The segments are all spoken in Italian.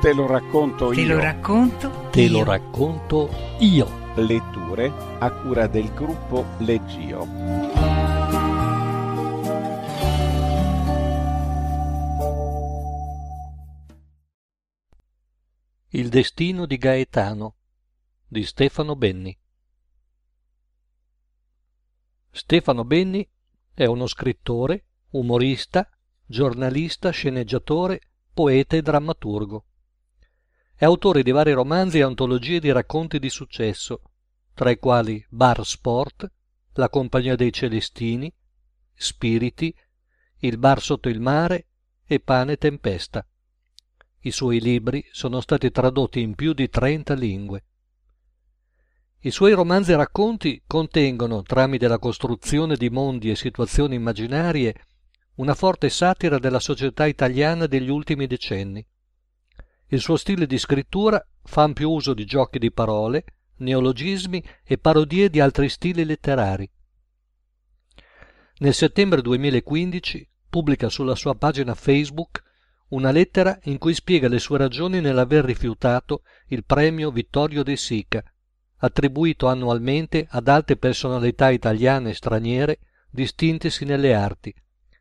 Te lo racconto Te io. lo racconto. Te io. lo racconto io. Letture a cura del gruppo Leggio. Il destino di Gaetano di Stefano Benni. Stefano Benni è uno scrittore, umorista, giornalista, sceneggiatore, poeta e drammaturgo. È autore di vari romanzi e antologie di racconti di successo, tra i quali Bar Sport, La compagnia dei Celestini, Spiriti, Il bar sotto il mare e Pane Tempesta. I suoi libri sono stati tradotti in più di 30 lingue. I suoi romanzi e racconti contengono, tramite la costruzione di mondi e situazioni immaginarie, una forte satira della società italiana degli ultimi decenni. Il suo stile di scrittura fa ampio uso di giochi di parole, neologismi e parodie di altri stili letterari. Nel settembre 2015 pubblica sulla sua pagina Facebook una lettera in cui spiega le sue ragioni nell'aver rifiutato il premio Vittorio De Sica, attribuito annualmente ad alte personalità italiane e straniere distintesi nelle arti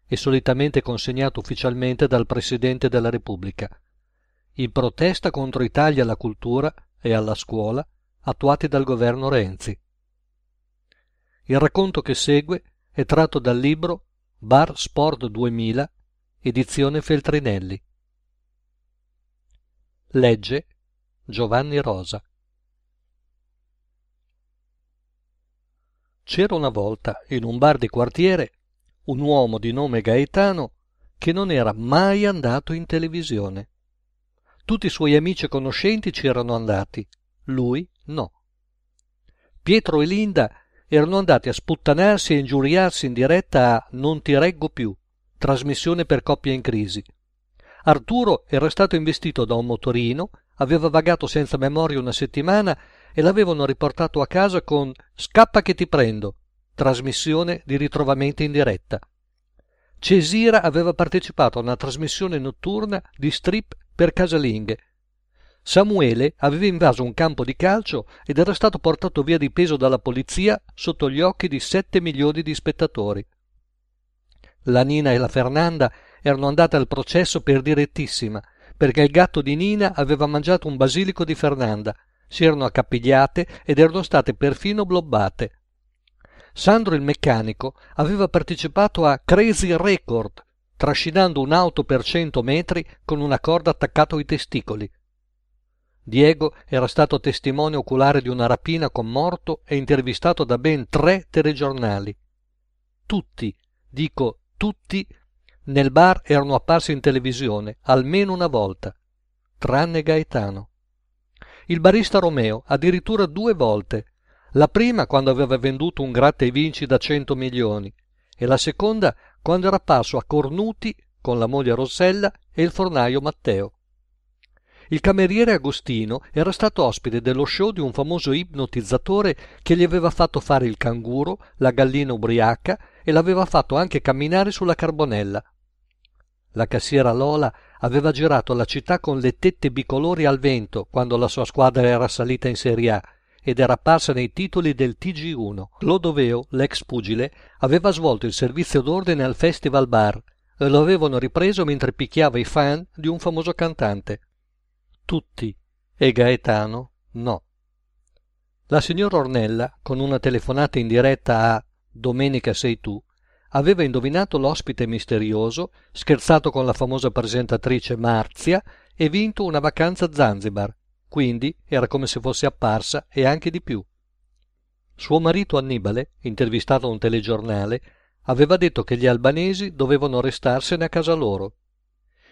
e solitamente consegnato ufficialmente dal Presidente della Repubblica, in protesta contro i tagli alla cultura e alla scuola attuati dal governo Renzi. Il racconto che segue è tratto dal libro Bar Sport 2000, edizione Feltrinelli. Legge Giovanni Rosa. C'era una volta in un bar di quartiere un uomo di nome Gaetano che non era mai andato in televisione. Tutti i suoi amici e conoscenti ci erano andati, lui no. Pietro e Linda erano andati a sputtanarsi e ingiuriarsi in diretta a Non ti reggo più, trasmissione per coppie in crisi. Arturo era stato investito da un motorino, aveva vagato senza memoria una settimana e l'avevano riportato a casa con Scappa che ti prendo, trasmissione di ritrovamento in diretta. Cesira aveva partecipato a una trasmissione notturna di strip per casalinghe. Samuele aveva invaso un campo di calcio ed era stato portato via di peso dalla polizia sotto gli occhi di sette milioni di spettatori. La Nina e la Fernanda erano andate al processo per direttissima, perché il gatto di Nina aveva mangiato un basilico di Fernanda, si erano accapigliate ed erano state perfino blobbate. Sandro il meccanico aveva partecipato a Crazy Record, trascinando un'auto per cento metri con una corda attaccata ai testicoli. Diego era stato testimone oculare di una rapina con morto e intervistato da ben tre telegiornali. Tutti, dico tutti, nel bar erano apparsi in televisione almeno una volta, tranne Gaetano. Il barista Romeo addirittura due volte, la prima quando aveva venduto un gratta e vinci da cento milioni e la seconda quando era apparso a Cornuti con la moglie Rossella e il fornaio Matteo. Il cameriere Agostino era stato ospite dello show di un famoso ipnotizzatore che gli aveva fatto fare il canguro, la gallina ubriaca e l'aveva fatto anche camminare sulla carbonella. La cassiera Lola aveva girato la città con le tette bicolori al vento quando la sua squadra era salita in Serie A ed era apparsa nei titoli del TG1. Clodoveo, l'ex pugile, aveva svolto il servizio d'ordine al Festival Bar e lo avevano ripreso mentre picchiava i fan di un famoso cantante. Tutti, e Gaetano no. La signora Ornella, con una telefonata in diretta a Domenica sei tu, aveva indovinato l'ospite misterioso, scherzato con la famosa presentatrice Marzia e vinto una vacanza a Zanzibar, quindi era come se fosse apparsa e anche di più. Suo marito Annibale, intervistato a un telegiornale, aveva detto che gli albanesi dovevano restarsene a casa loro.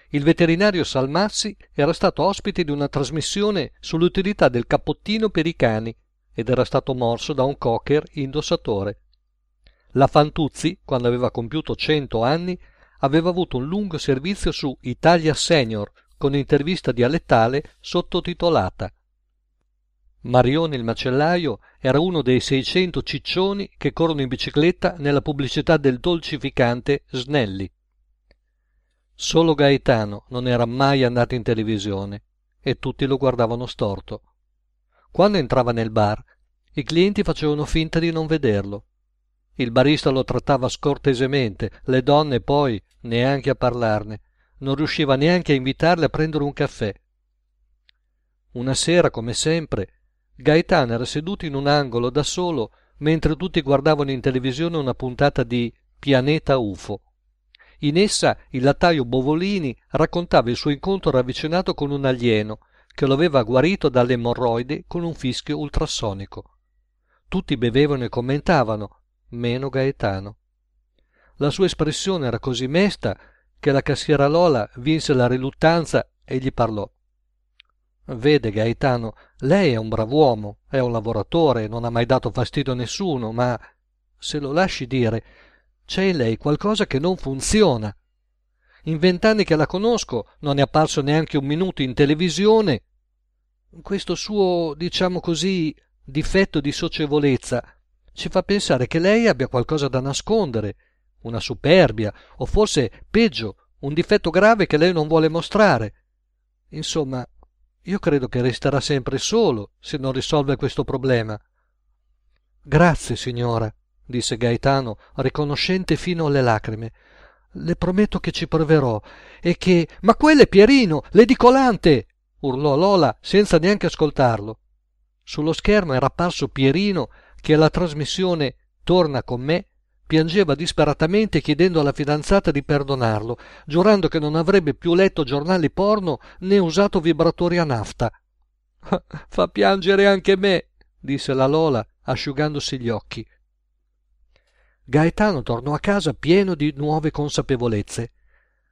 Il veterinario Salmassi era stato ospite di una trasmissione sull'utilità del cappottino per i cani ed era stato morso da un cocker indossatore. La Fantuzzi, quando aveva compiuto cento anni, aveva avuto un lungo servizio su Italia Senior con intervista dialettale sottotitolata. Marione il macellaio era uno dei 600 ciccioni che corrono in bicicletta nella pubblicità del dolcificante Snelli. Solo Gaetano non era mai andato in televisione e tutti lo guardavano storto. Quando entrava nel bar, i clienti facevano finta di non vederlo. Il barista lo trattava scortesemente, le donne poi neanche a parlarne, non riusciva neanche a invitarle a prendere un caffè. Una sera, come sempre, Gaetano era seduto in un angolo da solo mentre tutti guardavano in televisione una puntata di Pianeta UFO. In essa il lattaio Bovolini raccontava il suo incontro ravvicinato con un alieno che lo aveva guarito dalle emorroidi con un fischio ultrasonico. Tutti bevevano e commentavano, meno Gaetano. La sua espressione era così mesta che la cassiera Lola vinse la riluttanza e gli parlò. Vede, Gaetano, lei è un brav'uomo, è un lavoratore, non ha mai dato fastidio a nessuno, ma se lo lasci dire, c'è in lei qualcosa che non funziona. In vent'anni che la conosco non è apparso neanche un minuto in televisione. Questo suo, diciamo così, difetto di socievolezza ci fa pensare che lei abbia qualcosa da nascondere, una superbia, o forse, peggio, un difetto grave che lei non vuole mostrare. Insomma, io credo che resterà sempre solo se non risolve questo problema. Grazie, signora, disse Gaetano, riconoscente fino alle lacrime. Le prometto che ci proverò e che. Ma quello è Pierino, l'edicolante! urlò Lola senza neanche ascoltarlo. Sullo schermo era apparso Pierino che alla trasmissione Torna con me piangeva disperatamente chiedendo alla fidanzata di perdonarlo, giurando che non avrebbe più letto giornali porno né usato vibratori a nafta. Fa piangere anche me, disse la Lola, asciugandosi gli occhi. Gaetano tornò a casa pieno di nuove consapevolezze.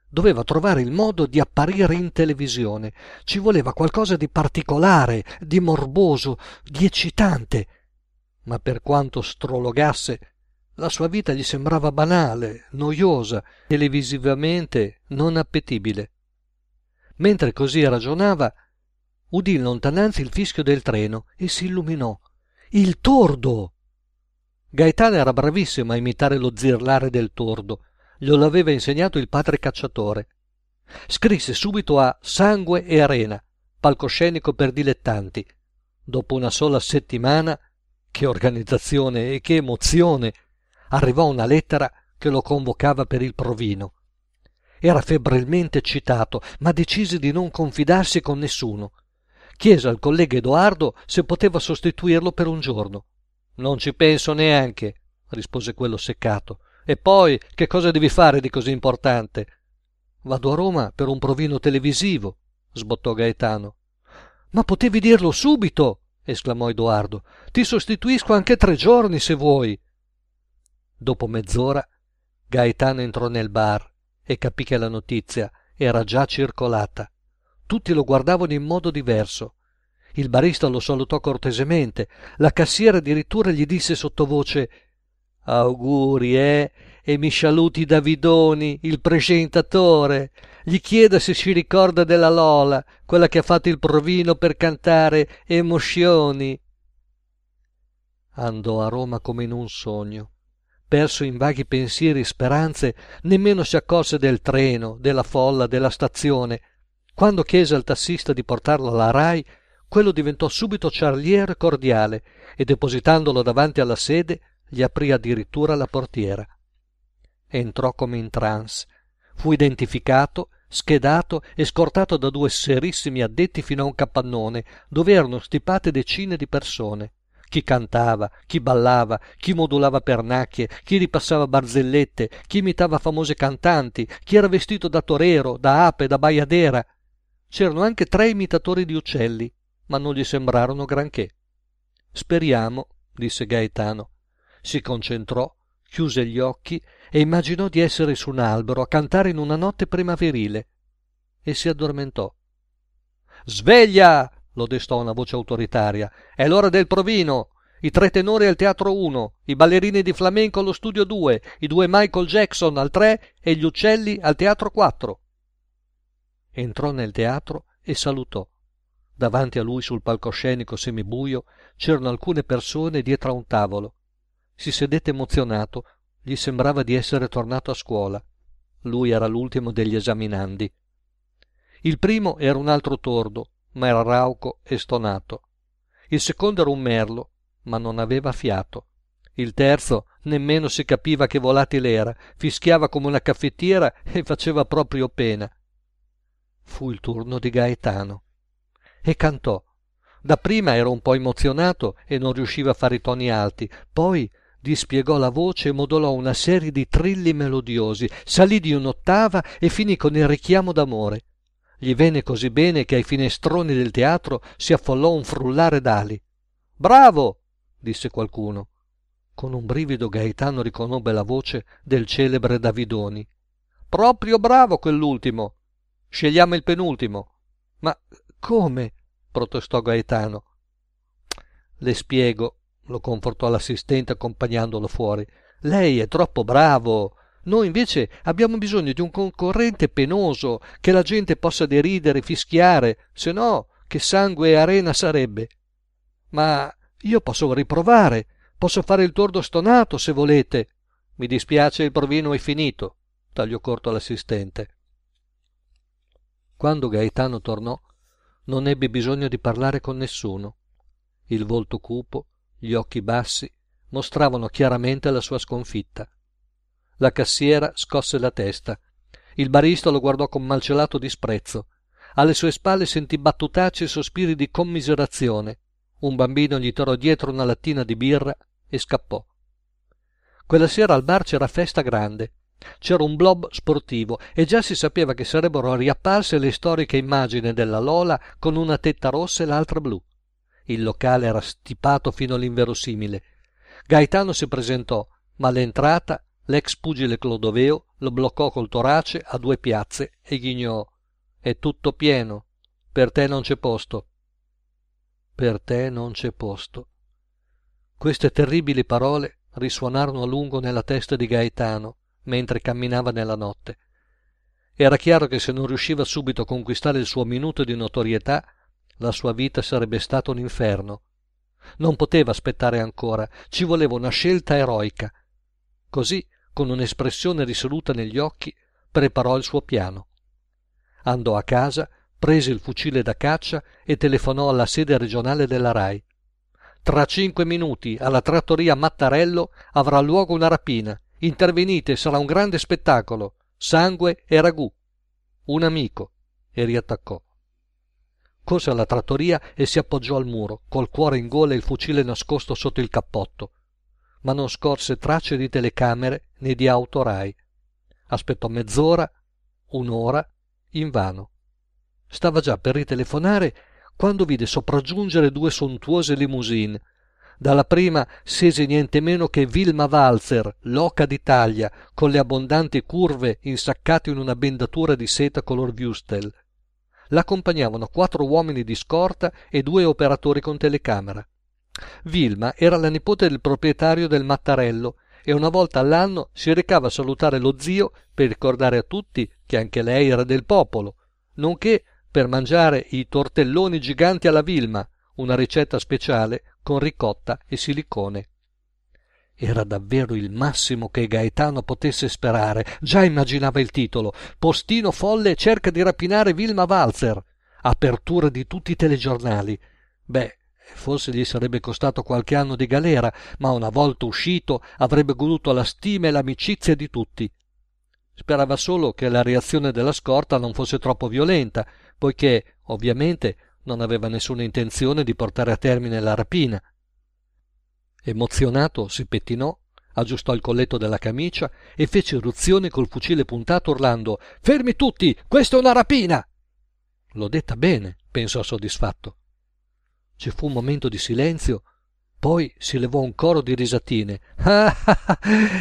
Doveva trovare il modo di apparire in televisione. Ci voleva qualcosa di particolare, di morboso, di eccitante. Ma per quanto strologasse, la sua vita gli sembrava banale, noiosa, televisivamente non appetibile. Mentre così ragionava, udì in lontananza il fischio del treno e si illuminò. Il tordo! Gaetano era bravissimo a imitare lo zirlare del tordo. Glielo aveva insegnato il padre cacciatore. Scrisse subito a Sangue e Arena, palcoscenico per dilettanti. Dopo una sola settimana, che organizzazione e che emozione! Arrivò una lettera che lo convocava per il provino. Era febbrilmente eccitato, ma decise di non confidarsi con nessuno. Chiese al collega Edoardo se poteva sostituirlo per un giorno. Non ci penso neanche, rispose quello seccato. E poi che cosa devi fare di così importante? Vado a Roma per un provino televisivo, sbottò Gaetano. Ma potevi dirlo subito, esclamò Edoardo. Ti sostituisco anche tre giorni se vuoi. Dopo mezz'ora Gaetano entrò nel bar e capì che la notizia era già circolata. Tutti lo guardavano in modo diverso. Il barista lo salutò cortesemente, la cassiera addirittura gli disse sottovoce Auguri, eh? E mi saluti Davidoni, il presentatore. Gli chieda se si ricorda della Lola, quella che ha fatto il provino per cantare Emozioni. Andò a Roma come in un sogno perso in vaghi pensieri e speranze, nemmeno si accorse del treno, della folla, della stazione. Quando chiese al tassista di portarlo alla RAI, quello diventò subito ciarliero e cordiale e depositandolo davanti alla sede gli aprì addirittura la portiera. Entrò come in trance. Fu identificato, schedato e scortato da due serissimi addetti fino a un capannone dove erano stipate decine di persone chi cantava, chi ballava, chi modulava pernacchie, chi ripassava barzellette, chi imitava famose cantanti, chi era vestito da torero, da ape, da baiadera. C'erano anche tre imitatori di uccelli, ma non gli sembrarono granché. Speriamo, disse Gaetano. Si concentrò, chiuse gli occhi e immaginò di essere su un albero a cantare in una notte primaverile e si addormentò. Sveglia! Lo destò una voce autoritaria. È l'ora del provino! I tre tenori al teatro 1, i ballerini di flamenco allo studio 2, i due Michael Jackson al 3 e gli uccelli al teatro 4. Entrò nel teatro e salutò. Davanti a lui sul palcoscenico semibuio c'erano alcune persone dietro a un tavolo. Si sedette emozionato, gli sembrava di essere tornato a scuola. Lui era l'ultimo degli esaminandi. Il primo era un altro tordo, ma era rauco e stonato. Il secondo era un merlo, ma non aveva fiato. Il terzo nemmeno si capiva che volatile era, fischiava come una caffettiera e faceva proprio pena. Fu il turno di Gaetano. E cantò. Dapprima era un po' emozionato e non riusciva a fare i toni alti, poi dispiegò la voce e modulò una serie di trilli melodiosi, salì di un'ottava e finì con il richiamo d'amore. Gli venne così bene che ai finestroni del teatro si affollò un frullare d'ali. Bravo! disse qualcuno. Con un brivido Gaetano riconobbe la voce del celebre Davidoni. Proprio bravo quell'ultimo. Scegliamo il penultimo. Ma come? protestò Gaetano. Le spiego, lo confortò l'assistente accompagnandolo fuori. Lei è troppo bravo. Noi invece abbiamo bisogno di un concorrente penoso, che la gente possa deridere fischiare, se no che sangue e arena sarebbe. Ma io posso riprovare, posso fare il tordo stonato se volete. Mi dispiace, il provino è finito, tagliò corto l'assistente. Quando Gaetano tornò, non ebbe bisogno di parlare con nessuno. Il volto cupo, gli occhi bassi, mostravano chiaramente la sua sconfitta. La cassiera scosse la testa. Il barista lo guardò con malcelato disprezzo. Alle sue spalle sentì battutacci e sospiri di commiserazione. Un bambino gli tirò dietro una lattina di birra e scappò. Quella sera al bar c'era festa grande. C'era un blob sportivo e già si sapeva che sarebbero riapparse le storiche immagini della Lola con una tetta rossa e l'altra blu. Il locale era stipato fino all'inverosimile. Gaetano si presentò, ma all'entrata l'ex pugile Clodoveo lo bloccò col torace a due piazze e ghignò È tutto pieno. Per te non c'è posto. Per te non c'è posto. Queste terribili parole risuonarono a lungo nella testa di Gaetano mentre camminava nella notte. Era chiaro che se non riusciva subito a conquistare il suo minuto di notorietà, la sua vita sarebbe stata un inferno. Non poteva aspettare ancora, ci voleva una scelta eroica. Così, con un'espressione risoluta negli occhi, preparò il suo piano. Andò a casa, prese il fucile da caccia e telefonò alla sede regionale della RAI. Tra cinque minuti alla trattoria Mattarello avrà luogo una rapina. Intervenite, sarà un grande spettacolo. Sangue e ragù. Un amico. E riattaccò. Corse alla trattoria e si appoggiò al muro, col cuore in gola e il fucile nascosto sotto il cappotto. Ma non scorse tracce di telecamere né di autorai. Aspettò mezz'ora, un'ora, invano. Stava già per ritelefonare quando vide sopraggiungere due sontuose limousine. Dalla prima scese niente meno che Vilma Walzer, l'oca d'Italia, con le abbondanti curve insaccate in una bendatura di seta color Wustel. L'accompagnavano quattro uomini di scorta e due operatori con telecamera. Vilma era la nipote del proprietario del Mattarello e una volta all'anno si recava a salutare lo zio per ricordare a tutti che anche lei era del popolo, nonché per mangiare i tortelloni giganti alla Vilma, una ricetta speciale con ricotta e silicone. Era davvero il massimo che Gaetano potesse sperare. Già immaginava il titolo. Postino folle cerca di rapinare Vilma Walzer. Apertura di tutti i telegiornali. Beh, forse gli sarebbe costato qualche anno di galera, ma una volta uscito avrebbe goduto la stima e l'amicizia di tutti. Sperava solo che la reazione della scorta non fosse troppo violenta, poiché, ovviamente, non aveva nessuna intenzione di portare a termine la rapina. Emozionato si pettinò, aggiustò il colletto della camicia e fece irruzione col fucile puntato urlando Fermi tutti, questa è una rapina. L'ho detta bene, pensò soddisfatto. Ci fu un momento di silenzio, poi si levò un coro di risatine. Ah, ah, ah,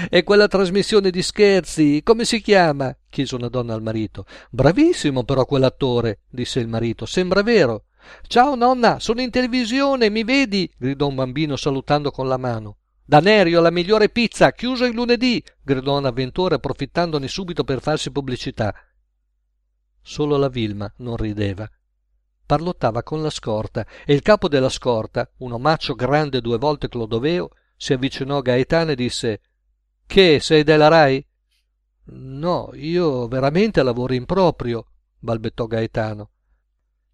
è quella trasmissione di scherzi. Come si chiama? chiese una donna al marito. Bravissimo però quell'attore, disse il marito. Sembra vero. Ciao nonna, sono in televisione, mi vedi? gridò un bambino salutando con la mano. Da Nerio la migliore pizza, chiuso il lunedì, gridò un avventore approfittandone subito per farsi pubblicità. Solo la Vilma non rideva. Parlottava con la scorta e il capo della scorta, un omaccio grande due volte Clodoveo, si avvicinò a Gaetano e disse Che, sei della Rai? No, io veramente lavoro in proprio, balbettò Gaetano.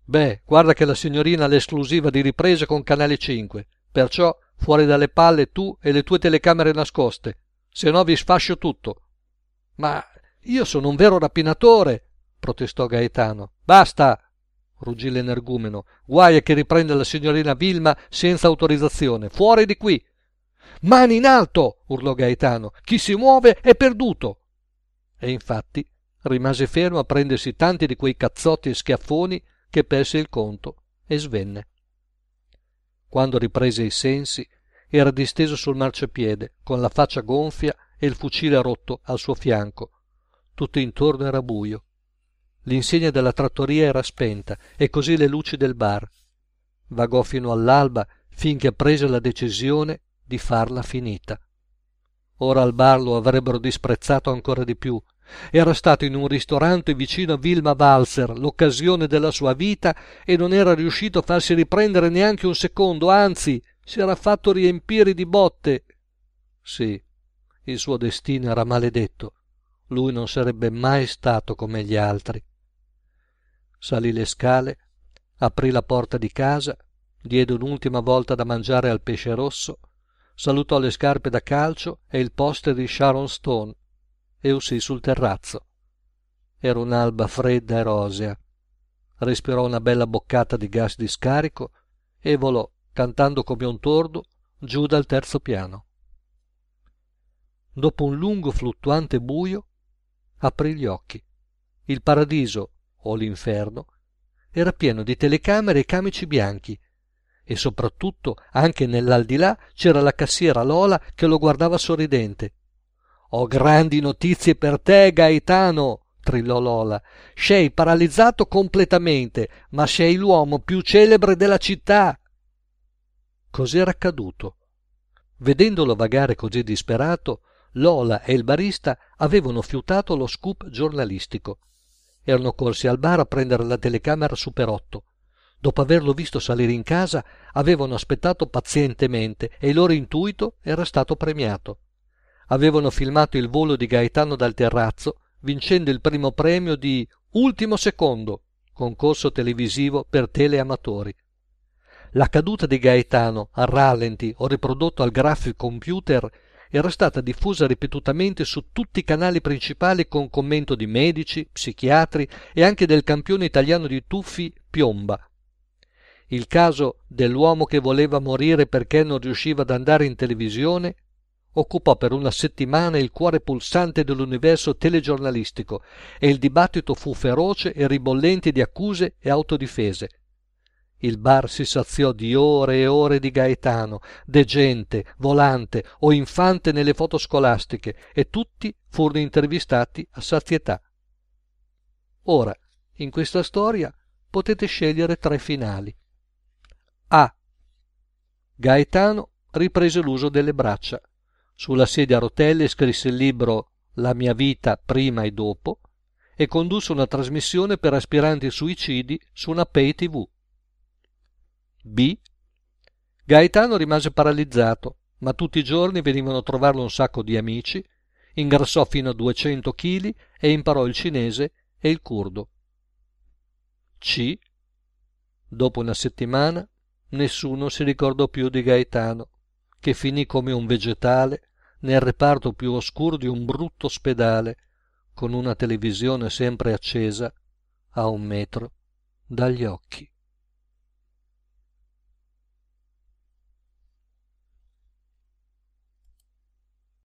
Beh, guarda che la signorina ha l'esclusiva di riprese con Canale 5, perciò fuori dalle palle tu e le tue telecamere nascoste, se no vi sfascio tutto. Ma io sono un vero rapinatore, protestò Gaetano. Basta, ruggì l'energumeno. Guai a che riprende la signorina Vilma senza autorizzazione. Fuori di qui! Mani in alto! urlò Gaetano. Chi si muove è perduto! E infatti rimase fermo a prendersi tanti di quei cazzotti e schiaffoni che perse il conto e svenne. Quando riprese i sensi, era disteso sul marciapiede, con la faccia gonfia e il fucile rotto al suo fianco. Tutto intorno era buio. L'insegna della trattoria era spenta e così le luci del bar. Vagò fino all'alba finché prese la decisione di farla finita. Ora al bar lo avrebbero disprezzato ancora di più era stato in un ristorante vicino a Vilma Walser l'occasione della sua vita e non era riuscito a farsi riprendere neanche un secondo, anzi si era fatto riempire di botte. Sì, il suo destino era maledetto. Lui non sarebbe mai stato come gli altri. Salì le scale, aprì la porta di casa, diede un'ultima volta da mangiare al pesce rosso, salutò le scarpe da calcio e il poster di Sharon Stone e uscì sul terrazzo. Era un'alba fredda e rosea. Respirò una bella boccata di gas di scarico e volò, cantando come un tordo, giù dal terzo piano. Dopo un lungo fluttuante buio, aprì gli occhi. Il paradiso, o l'inferno, era pieno di telecamere e camici bianchi, e soprattutto anche nell'aldilà c'era la cassiera Lola che lo guardava sorridente ho grandi notizie per te, Gaetano, trillò Lola. Sei paralizzato completamente, ma sei l'uomo più celebre della città. Cos'era accaduto? Vedendolo vagare così disperato, Lola e il barista avevano fiutato lo scoop giornalistico. Erano corsi al bar a prendere la telecamera Super 8. Dopo averlo visto salire in casa, avevano aspettato pazientemente e il loro intuito era stato premiato avevano filmato il volo di Gaetano dal terrazzo, vincendo il primo premio di Ultimo secondo, concorso televisivo per teleamatori. La caduta di Gaetano a rallenti o riprodotto al graphic computer era stata diffusa ripetutamente su tutti i canali principali con commento di medici, psichiatri e anche del campione italiano di tuffi Piomba. Il caso dell'uomo che voleva morire perché non riusciva ad andare in televisione occupò per una settimana il cuore pulsante dell'universo telegiornalistico e il dibattito fu feroce e ribollente di accuse e autodifese. Il bar si saziò di ore e ore di Gaetano, degente, volante o infante nelle foto scolastiche, e tutti furono intervistati a sazietà. Ora, in questa storia potete scegliere tre finali. A. Gaetano riprese l'uso delle braccia sulla sedia a rotelle scrisse il libro La mia vita prima e dopo e condusse una trasmissione per aspiranti suicidi su una pay tv. B. Gaetano rimase paralizzato, ma tutti i giorni venivano a trovarlo un sacco di amici, ingrassò fino a 200 kg e imparò il cinese e il curdo. C. Dopo una settimana nessuno si ricordò più di Gaetano, che finì come un vegetale nel reparto più oscuro di un brutto ospedale, con una televisione sempre accesa a un metro dagli occhi.